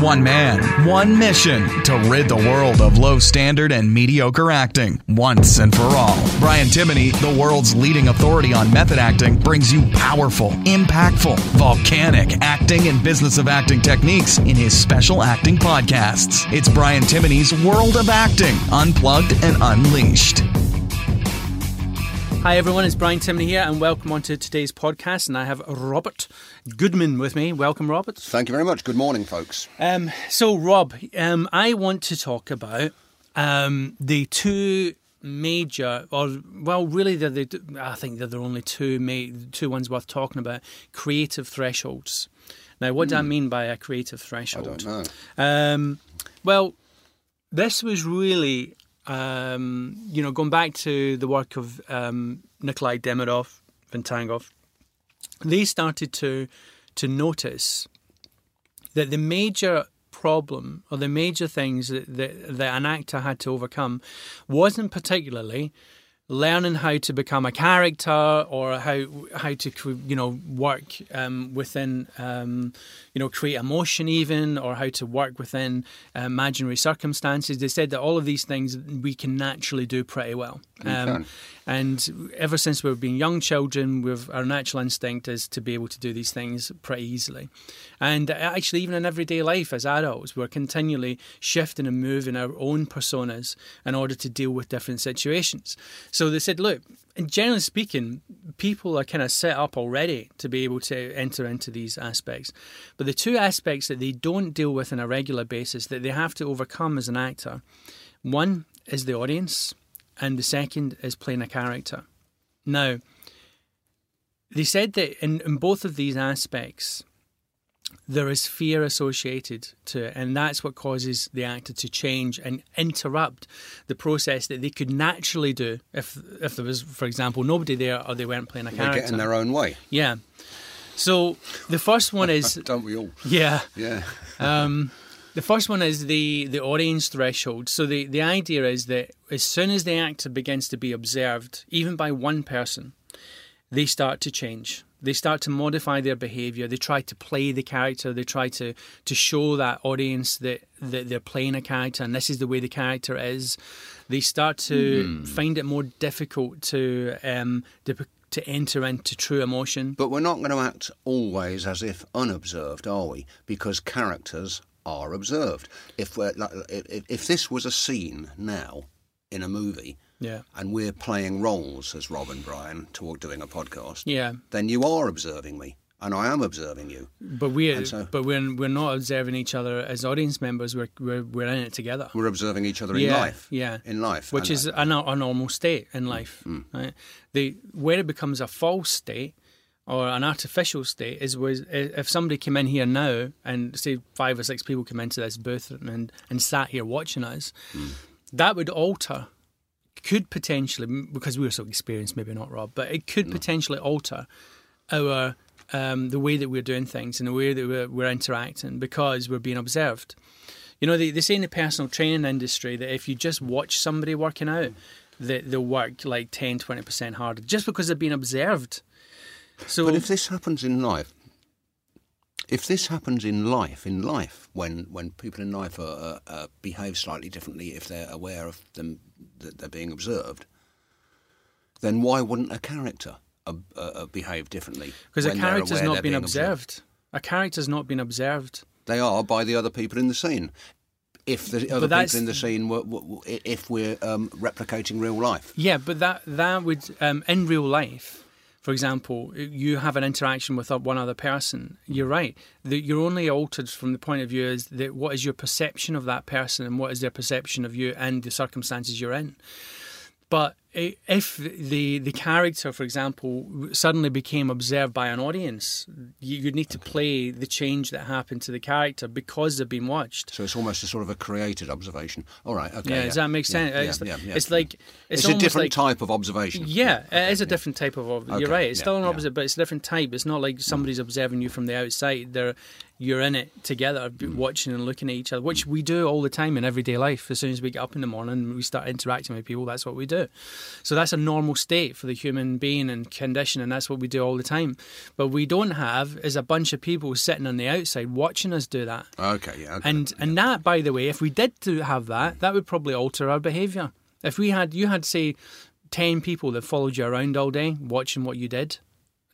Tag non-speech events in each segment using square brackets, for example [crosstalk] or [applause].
One man, one mission to rid the world of low standard and mediocre acting once and for all. Brian Timoney, the world's leading authority on method acting, brings you powerful, impactful, volcanic acting and business of acting techniques in his special acting podcasts. It's Brian Timoney's World of Acting, Unplugged and Unleashed. Hi everyone, it's Brian Timoney here, and welcome onto today's podcast. And I have Robert Goodman with me. Welcome, Robert. Thank you very much. Good morning, folks. Um, so, Rob, um, I want to talk about um, the two major, or well, really, they're the, I think they're the only two ma- two ones worth talking about: creative thresholds. Now, what do I mean by a creative threshold? I don't know. Um, well, this was really, um, you know, going back to the work of um, Nikolai Demidov, Vakhtangov, they started to to notice that the major problem or the major things that, that, that an actor had to overcome wasn't particularly learning how to become a character or how how to you know work um, within um, you know create emotion even or how to work within uh, imaginary circumstances. They said that all of these things we can naturally do pretty well. Um, and ever since we've been young children, we've, our natural instinct is to be able to do these things pretty easily. And actually, even in everyday life as adults, we're continually shifting and moving our own personas in order to deal with different situations. So they said, look, generally speaking, people are kind of set up already to be able to enter into these aspects. But the two aspects that they don't deal with on a regular basis that they have to overcome as an actor one is the audience, and the second is playing a character. Now, they said that in, in both of these aspects, there is fear associated to it, and that's what causes the actor to change and interrupt the process that they could naturally do if if there was, for example, nobody there or they weren't playing a character. They get in their own way, Yeah. So the first one is [laughs] don't we all? yeah. Yeah. Um, the first one is the, the audience threshold. So the, the idea is that as soon as the actor begins to be observed, even by one person, they start to change. They start to modify their behaviour. They try to play the character. They try to, to show that audience that, that they're playing a character and this is the way the character is. They start to find it more difficult to um, to, to enter into true emotion. But we're not going to act always as if unobserved, are we? Because characters are observed. If we're, like, if, if this was a scene now in a movie, Yeah. and we're playing roles as Rob and Brian toward doing a podcast, Yeah. then you are observing me, and I am observing you. But we're so- but we're we're not observing each other as audience members. We're we're, we're in it together. We're observing each other in yeah, life. yeah, In life, which is a, no- a normal state in life. Mm, mm. Right? The where it becomes a false state or an artificial state is was if somebody came in here now and say five or six people come into this booth and and sat here watching us, mm. that would alter. Could potentially because we were so experienced, maybe not Rob, but it could potentially alter our um, the way that we're doing things and the way that we're, we're interacting because we're being observed. You know, they, they say in the personal training industry that if you just watch somebody working out, that they'll work like 10, 20% harder just because they're being observed. So, But if this happens in life, if this happens in life, in life, when when people in life are, uh, behave slightly differently, if they're aware of them that they're being observed, then why wouldn't a character uh, uh, behave differently? because a character's not being being observed. A character's not being observed. They are by the other people in the scene. If the other people in the scene were, were, were if we're um, replicating real life, Yeah, but that that would um, in real life, for example, you have an interaction with one other person. Mm. You're right. The, you're only altered from the point of view is that what is your perception of that person and what is their perception of you and the circumstances you're in. But if the the character, for example, suddenly became observed by an audience, you, you'd need to play the change that happened to the character because they've been watched. so it's almost a sort of a created observation. All right, okay. Yeah, does that make sense? yeah, it's, yeah, yeah. it's like it's, It's, a different like, type of observation. Yeah, it is a yeah. different type of. ob- Okay, You're right. It's yeah, still an yeah. opposite, but it's a different type. It's not like somebody's observing you from the outside. They're you're in it together, Mm. watching and looking at each other, which we do all the time in everyday life. As soon as we get up in the morning, we start interacting with people. That's what we do. So that's a normal state for the human being and condition, and that's what we do all the time. But we don't have is a bunch of people sitting on the outside watching us do that. Okay, yeah. okay. And and that, by the way, if we did to have that, that would probably alter our behaviour. If we had, you had say, ten people that followed you around all day, watching what you did,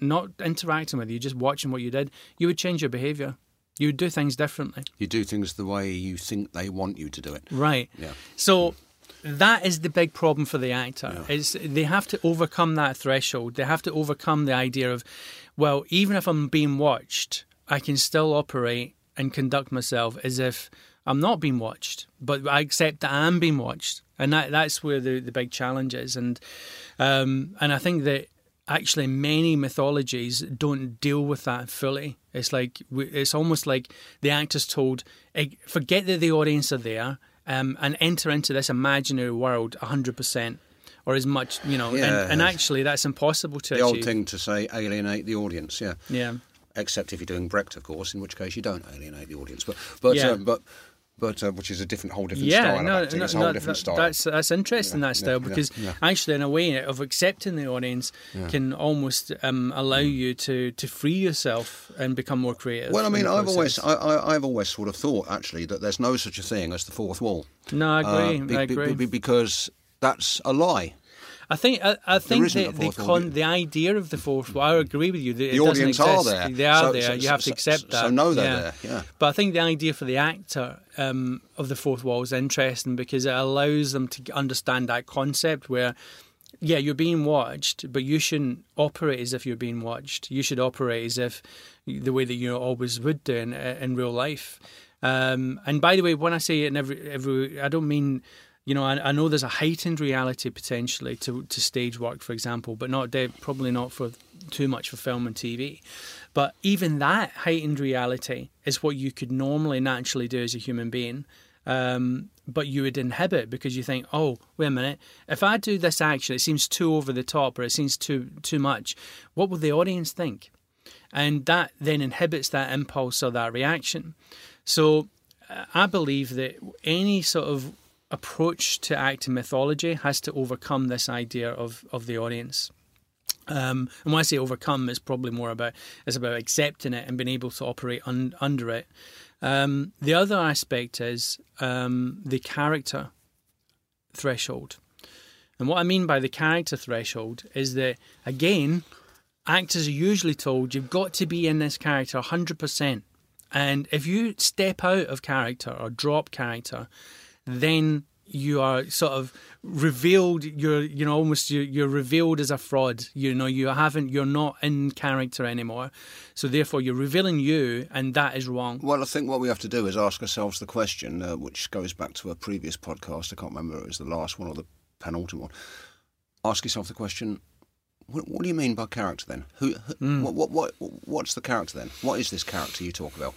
not interacting with you, just watching what you did, you would change your behaviour. You would do things differently. you do things the way you think they want you to do it. Right. Yeah. So that is the big problem for the actor. Is they have to overcome that threshold. They have to overcome the idea of, well, even if I'm being watched, I can still operate and conduct myself as if I'm not being watched, but I accept that I am being watched, and that that's where the, the big challenge is. And um, and I think that actually many mythologies don't deal with that fully. It's like it's almost like the actor's told, "Eh, forget that the audience are there um, and enter into this imaginary world hundred percent. Or as much, you know, Yeah. and, and actually that's impossible to The achieve. old thing to say, alienate the audience, yeah. Yeah. Except if you're doing Brecht, of course, in which case you don't alienate the audience. But, but, Yeah. uh, but, but, uh, which is a different, whole different Yeah, style no, of acting. no, it's a whole no, different that- style. That's that's interesting Yeah, that style yeah, because actually, in a way of accepting the audience, can almost um, allow you to to free yourself and become more creative. Well, I mean, I've always. I, I've always sort of thought actually that there's no such a thing as the fourth wall. no, I agree. Uh, be- I be- agree. be- because that's a lie. I think I, I think the the, con, the idea of the fourth. Well, I agree with you. The audience are there. They are So- there. so- you have so- to accept that. so know they're yeah. there, yeah. But I think the idea for the actor um, of the fourth wall is interesting because it allows them to understand that concept where. Yeah, you're being watched, but you shouldn't operate as if you're being watched. You should operate as if the way that you always would do in, in real life. Um, and by the way, when I say it in every, every I don't mean you know, I, I know there's a heightened reality potentially to to stage work, for example, but not probably not for too much for film and TV. But even that heightened reality is what you could normally naturally do as a human being. Um, but you would inhibit because you think, oh, wait a minute, if I do this action, it seems too over the top or it seems too too much. What will the audience think? And that then inhibits that impulse or that reaction. So uh, I believe that any sort of approach to acting mythology has to overcome this idea of, of the audience. Um, and when I say overcome, it's probably more about it's about accepting it and being able to operate un, under it. Um, the other aspect is um, the character threshold. And what I mean by the character threshold is that, again, actors are usually told you've got to be in this character 100%. And if you step out of character or drop character, then you are sort of revealed you're you know almost you're, you're revealed as a fraud you know you haven't you're not in character anymore so therefore you're revealing you and that is wrong Well, I think what we have to do is ask ourselves the question, uh, which goes back to a previous podcast. I can't remember if it was the last one or the penultimate one. Ask yourself the question: What, what do you mean by character then? Who? who Hmm. what, what? What? What's the character then? What is this character you talk about?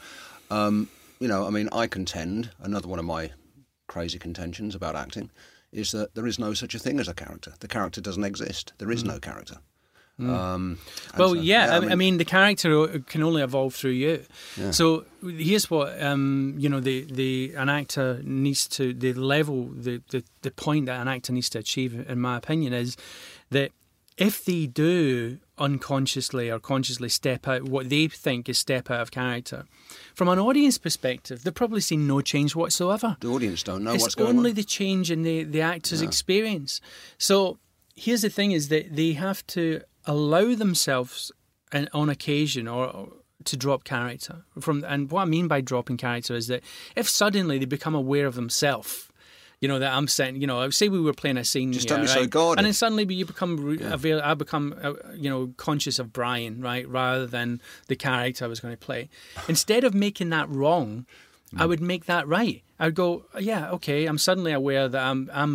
Um, you know, I mean, I contend another one of my crazy contentions about acting is that there is no such a thing as a character. The character doesn't exist. There is no character. Um, Hmm. Well, so- yeah, I, I mean, the character can only evolve through you. So here's what um, you know: the, the an actor needs to the level, the, the the point that an actor needs to achieve, in my opinion, is that if they do unconsciously or consciously step out what they think is step out of character, from an audience perspective, they're probably seeing no change whatsoever the audience don't know it's what's going only the change in the, the actor's experience. So here's the thing: is that they have to allow themselves, and on occasion, or, or to drop character. From and what I mean by dropping character is that if suddenly they become aware of themselves. You know that I'm saying. You know, say we were playing a scene. Just here, don't be so right? guarded. And then suddenly you become re- avail- I become uh, you know conscious of Brian, right, rather than the character I was going to play. Instead of making that wrong, Mm. I would make that right. I would go, yeah, okay. I'm suddenly aware that I'm I'm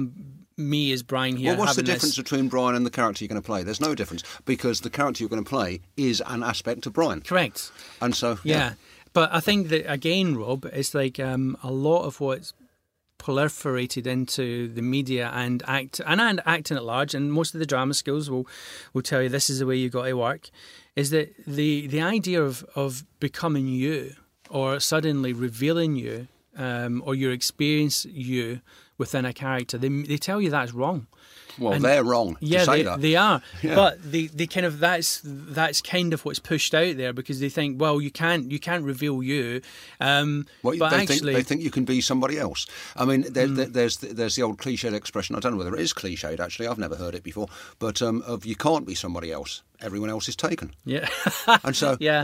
me as Brian here. Well, what's the difference This. between Brian and the character you're going to play? There's no difference because the character you're going to play is an aspect of Brian, Correct. and so Yeah. But I think that again, Rob, it's like um, a lot of what's proliferated into the media and act and, and acting at large, and most of the drama schools will will tell you this is the way you got to work. Is that the the idea of of becoming you or suddenly revealing you um, or your experience you within a character. They they tell you that's wrong. Well, And- they're wrong to Yeah, say they, that. they are, [laughs] but they, they kind of that's that's kind of what's pushed out there because they think, well, you can't you can't reveal you, um, Well, but they actually, think they think you can be somebody else. I mean, there, there, there's there's the old cliched expression. I don't know whether it is cliched. Actually, I've never heard it before. But um, of you can't be somebody else. Everyone else is taken. yeah. [laughs] And so, [laughs] Yeah.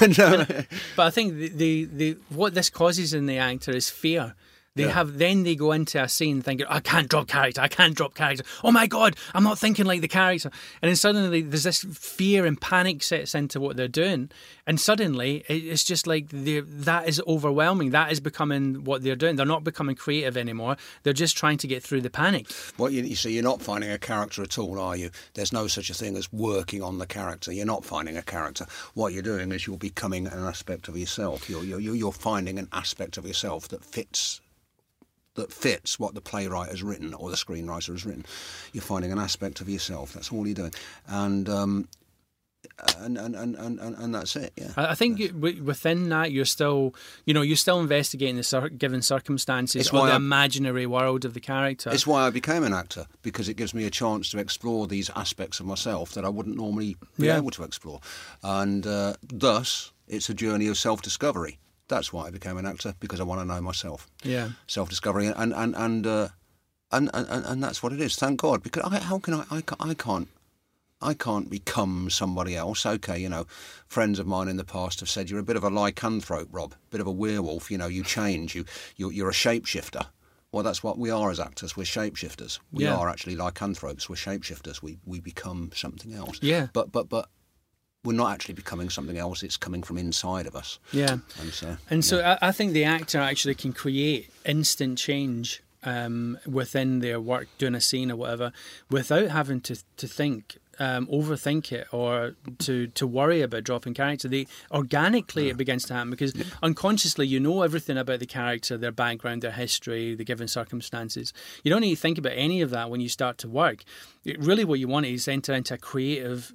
you know, and, But I think the, the, the what this causes in the actor is fear. They Yeah. have then they go into a scene thinking, I can't drop character, I can't drop character. Oh my god, I'm not thinking like the character. And then suddenly there's this fear and panic sets into what they're doing. And suddenly it's just like that is overwhelming. That is becoming what they're doing. They're not becoming creative anymore. They're just trying to get through the panic. Well, you, you see, you're not finding a character at all, are you? There's no such a thing as working on the character. You're not finding a character. What you're doing is you're becoming an aspect of yourself. You're you're, you're finding an aspect of yourself that fits that fits what the playwright has written or the screenwriter has written. You're finding an aspect of yourself. That's all you're doing, and um, and, and, and, and, and that's it. Yeah. I I think you- within that, you're still, you know, you're still investigating the cir- given circumstances It's or why the I'm- imaginary world of the character. It's why I became an actor because it gives me a chance to explore these aspects of myself that I wouldn't normally be Yeah. able to explore, and uh, thus it's a journey of self-discovery. That's why I became an actor because I want to know myself, Yeah. self-discovery, and and and uh, and, and, and that's what it is. Thank God, because I, how can I, I I can't. I can't become somebody else. Okay, you know, friends of mine in the past have said you're a bit of a lycanthrope, Rob, a bit of a werewolf. You know, you change. You, you you're a shapeshifter. Well, that's what we are as actors. We're shapeshifters. We Yeah. are actually lycanthropes. We're shapeshifters. We we become something else. Yeah. But but but we're not actually becoming something else. It's coming from inside of us. Yeah. And so And so I, I think the actor actually can create instant change um, within their work, doing a scene or whatever, without having to to think, um, overthink it, or to to worry about dropping character. They organically it begins to happen because unconsciously you know everything about the character, their background, their history, the given circumstances. You don't need to think about any of that when you start to work. It, really, what you want is enter into a creative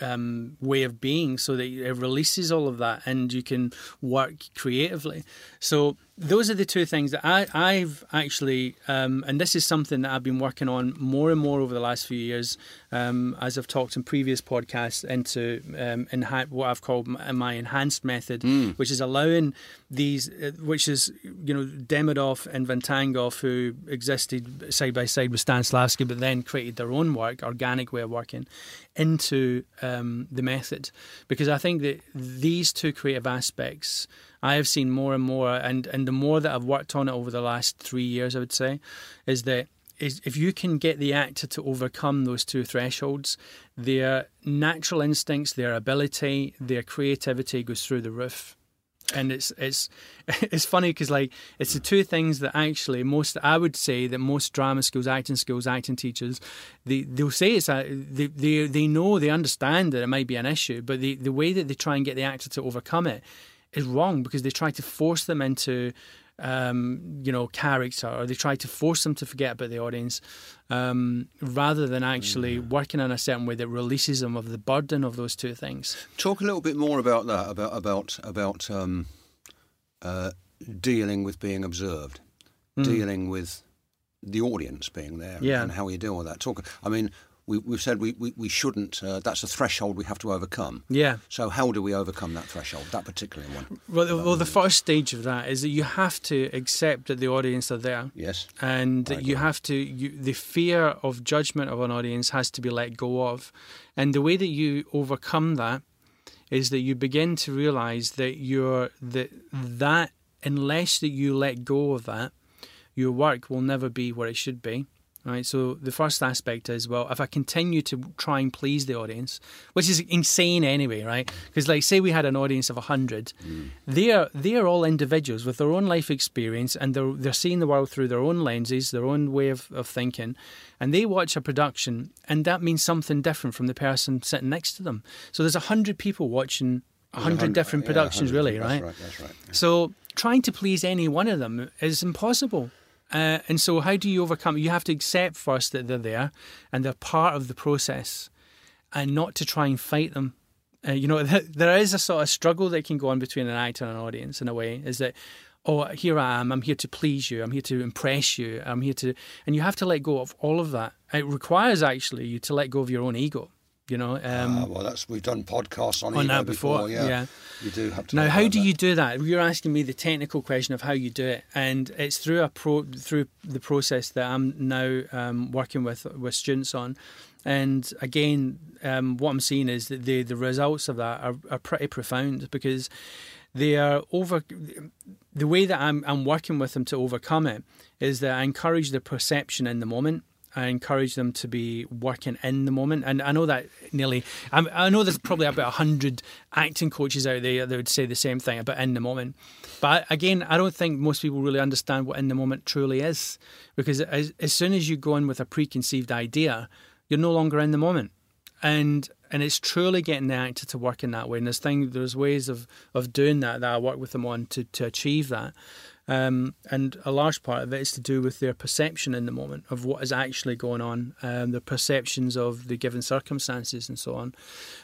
um, way of being, so that it releases all of that, and you can work creatively. So those are the two things that I, I've actually, um, and this is something that I've been working on more and more over the last few years, um, as I've talked in previous podcasts, into um, enha- what I've called my, my enhanced method, which is allowing these, uh, which is you know Demidov and Vakhtangov, who existed side by side with Stanislavski, but then created their own work, organic way of working, into um, the method, because I think that these two creative aspects I have seen more and more, and, and the more that I've worked on it over the last three years, I would say, is that is if you can get the actor to overcome those two thresholds, their natural instincts, their ability, their creativity goes through the roof. And it's it's [laughs] it's funny because like it's the two things that actually most I would say that most drama schools, acting schools, acting teachers, they they'll say it's a they they, they know they understand that it might be an issue, but the the way that they try and get the actor to overcome it is wrong because they try to force them into um, you know character or they try to force them to forget about the audience um, rather than actually working in a certain way that releases them of the burden of those two things. Talk a little bit more about that, about about about um, uh, dealing with being observed, dealing with the audience being there, Yeah. and how you deal with that. Talk. I mean, we, we've said we, we, we shouldn't. Uh, that's a threshold we have to overcome. Yeah. So how do we overcome that threshold? That particular one. Well, the- well, the first stage of that is that you have to accept that the audience are there. Yes. and I you agree. have to you, the fear of judgment of an audience has to be let go of and the way that you overcome that is that you begin to realize that you're that that unless that you let go of that your work will never be where it should be right so the first aspect is well if i continue to try and please the audience which is insane anyway right because like say we had an audience of 100 mm. they're they're all individuals with their own life experience and they're they're seeing the world through their own lenses their own way of, of thinking and they watch a production and that means something different from the person sitting next to them so there's 100 people watching 100 different Yeah, productions 100, really that's right right. That's right. so trying to please any one of them is impossible. Uh, and so, how do you overcome? You have to accept first that they're there and they're part of the process, and not to try and fight them. Uh, you know, [laughs] there is a sort of struggle that can go on between an actor and an audience in a way. Is that oh, here I am, I'm here to please you, I'm here to impress you, I'm here to, and you have to let go of all of that. It requires actually you to let go of your own ego. You know, um, Ah, well, that's we've done podcasts on, on that before, Yeah. yeah. you do have to. Now, how do that. you do that? You're asking me the technical question of how you do it, and it's through a pro through the process that I'm now um, working with with students on. And again, um, what I'm seeing is that the the results of that are, are pretty profound because they are over. The way that I'm I'm working with them to overcome it is that I encourage the perception in the moment. I encourage them to be working in the moment, and I know that nearly. I know there's probably about hundred acting coaches out there that would say the same thing about in the moment. But again, I don't think most people really understand what in the moment truly is, because as, as soon as you go in with a preconceived idea, you're no longer in the moment, and and it's truly getting the actor to work in that way. And there's thing there's ways of of doing that that I work with them on to to achieve that. Um, and a large part of it is to do with their perception in the moment of what is actually going on, um, their perceptions of the given circumstances and so on,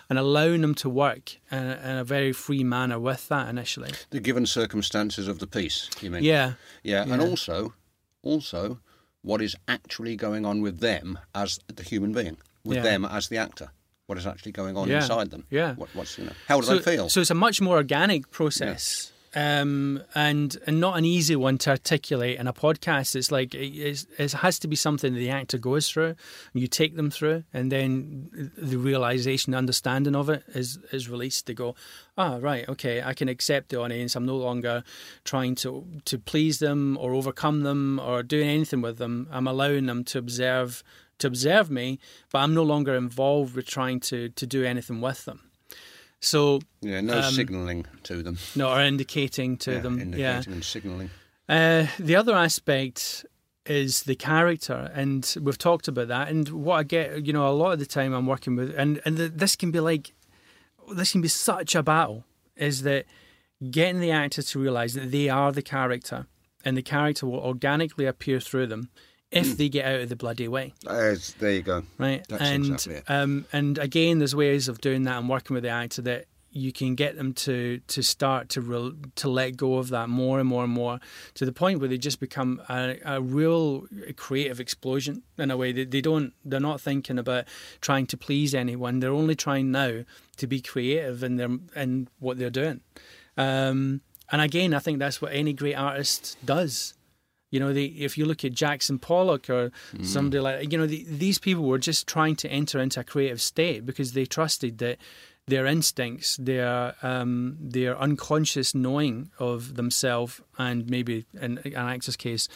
and allowing them to work in a, in a very free manner with that initially. the given circumstances of the piece? You mean? Yeah, yeah, and also, also, what is actually going on with them as the human being, with Yeah. them as the actor? What is actually going on Yeah. inside them? Yeah. What, what's you know? How do so, they feel? So it's a much more organic process. Um, and and not an easy one to articulate in a podcast. It's like it, it has to be something the actor goes through, you take them through, and then the realization, understanding of it is is released. They go, ah, right, okay, I can accept the audience. I'm no longer trying to to please them or overcome them or doing anything with them. I'm allowing them to observe to observe me, but I'm no longer involved with trying to to do anything with them. So yeah, no um, signalling to them. no, or indicating to yeah, them. indicating Yeah. and signalling. Uh, the other aspect is the character, and we've talked about that. And what I get, you know, a lot of the time I'm working with, and and th this can be like, this can be such a battle, is that getting the actor to realize that they are the character, and the character will organically appear through them if they get out of the bloody way. There's- there you go. right? That's and exactly um, and again, there's ways of doing that and working with the actor that you can get them to to start to re- to let go of that more and more and more to the point where they just become a, a real creative explosion in a way that they don't they're not thinking about trying to please anyone. They're only trying now to be creative in their in what they're doing. Um, and again I think that's what any great artist does you know, the, if you look at Jackson Pollock or somebody like, you know, the, these people were just trying to enter into a creative state because they trusted that their instincts, their um, their unconscious knowing of themselves, and maybe in an actor's case,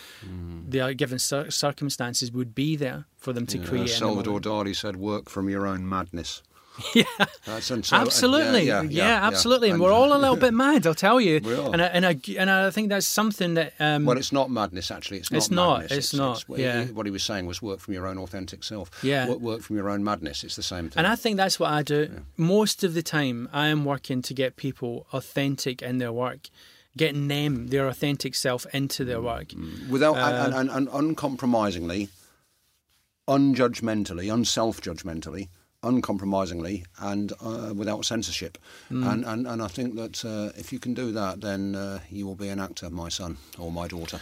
their given cir- circumstances would be there for them to Yeah, create. Salvador. Dali said, "Work from your own madness." [laughs] Yeah. That's, so- and absolutely, yeah, yeah, yeah, yeah, absolutely, and And- we're all a little bit [laughs] mad. I'll tell you, We are. and I, and I and I think that's something that um, Well, it's not madness. Actually, it's not. It's not, madness. it's not, what yeah. He, what he was saying was work from your own authentic self. Yeah. Work, work from your own madness. It's the same thing. And I think that's what I do. Most of the time, I am working to get people authentic in their work, getting them, their authentic self, into their work. Without uh, and, and, and uncompromisingly, unjudgmentally, unself-judgmentally, uncompromisingly, and uh, without censorship. Mm. And, and and I think that uh, if you can do that, then uh, you will be an actor, my son or my daughter.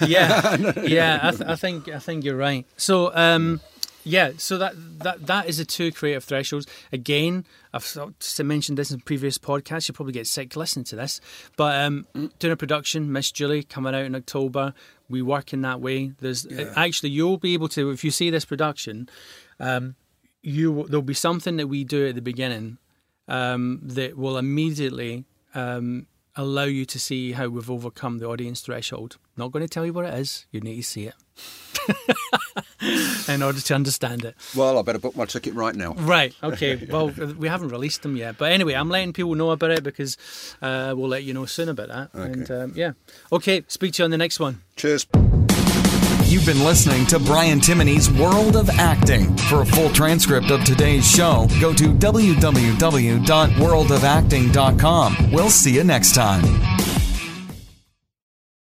Yeah, [laughs] yeah. I, th- I think I think you're right. So, um, yeah. So that that that is the two creative thresholds. Again, I've mentioned this in previous podcasts. You'll probably get sick listening to this, but um, doing a production, Miss Julie, coming out in October. We work in that way. There's actually you'll be able to if you see this production. Um, you there'll be something that we do at the beginning um, that will immediately um, allow you to see how we've overcome the audience threshold. Not going to tell you what it is. You need to see it [laughs] in order to understand it. Well, I better book my ticket right now. Right. Okay. [laughs] Well, we haven't released them yet, but anyway, I'm letting people know about it because uh, we'll let you know soon about that. Okay. And um, yeah. Okay. Speak to you on the next one. Cheers. You've been listening to Brian Timoney's World of Acting. For a full transcript of today's show, go to www.worldofacting.com. We'll see you next time.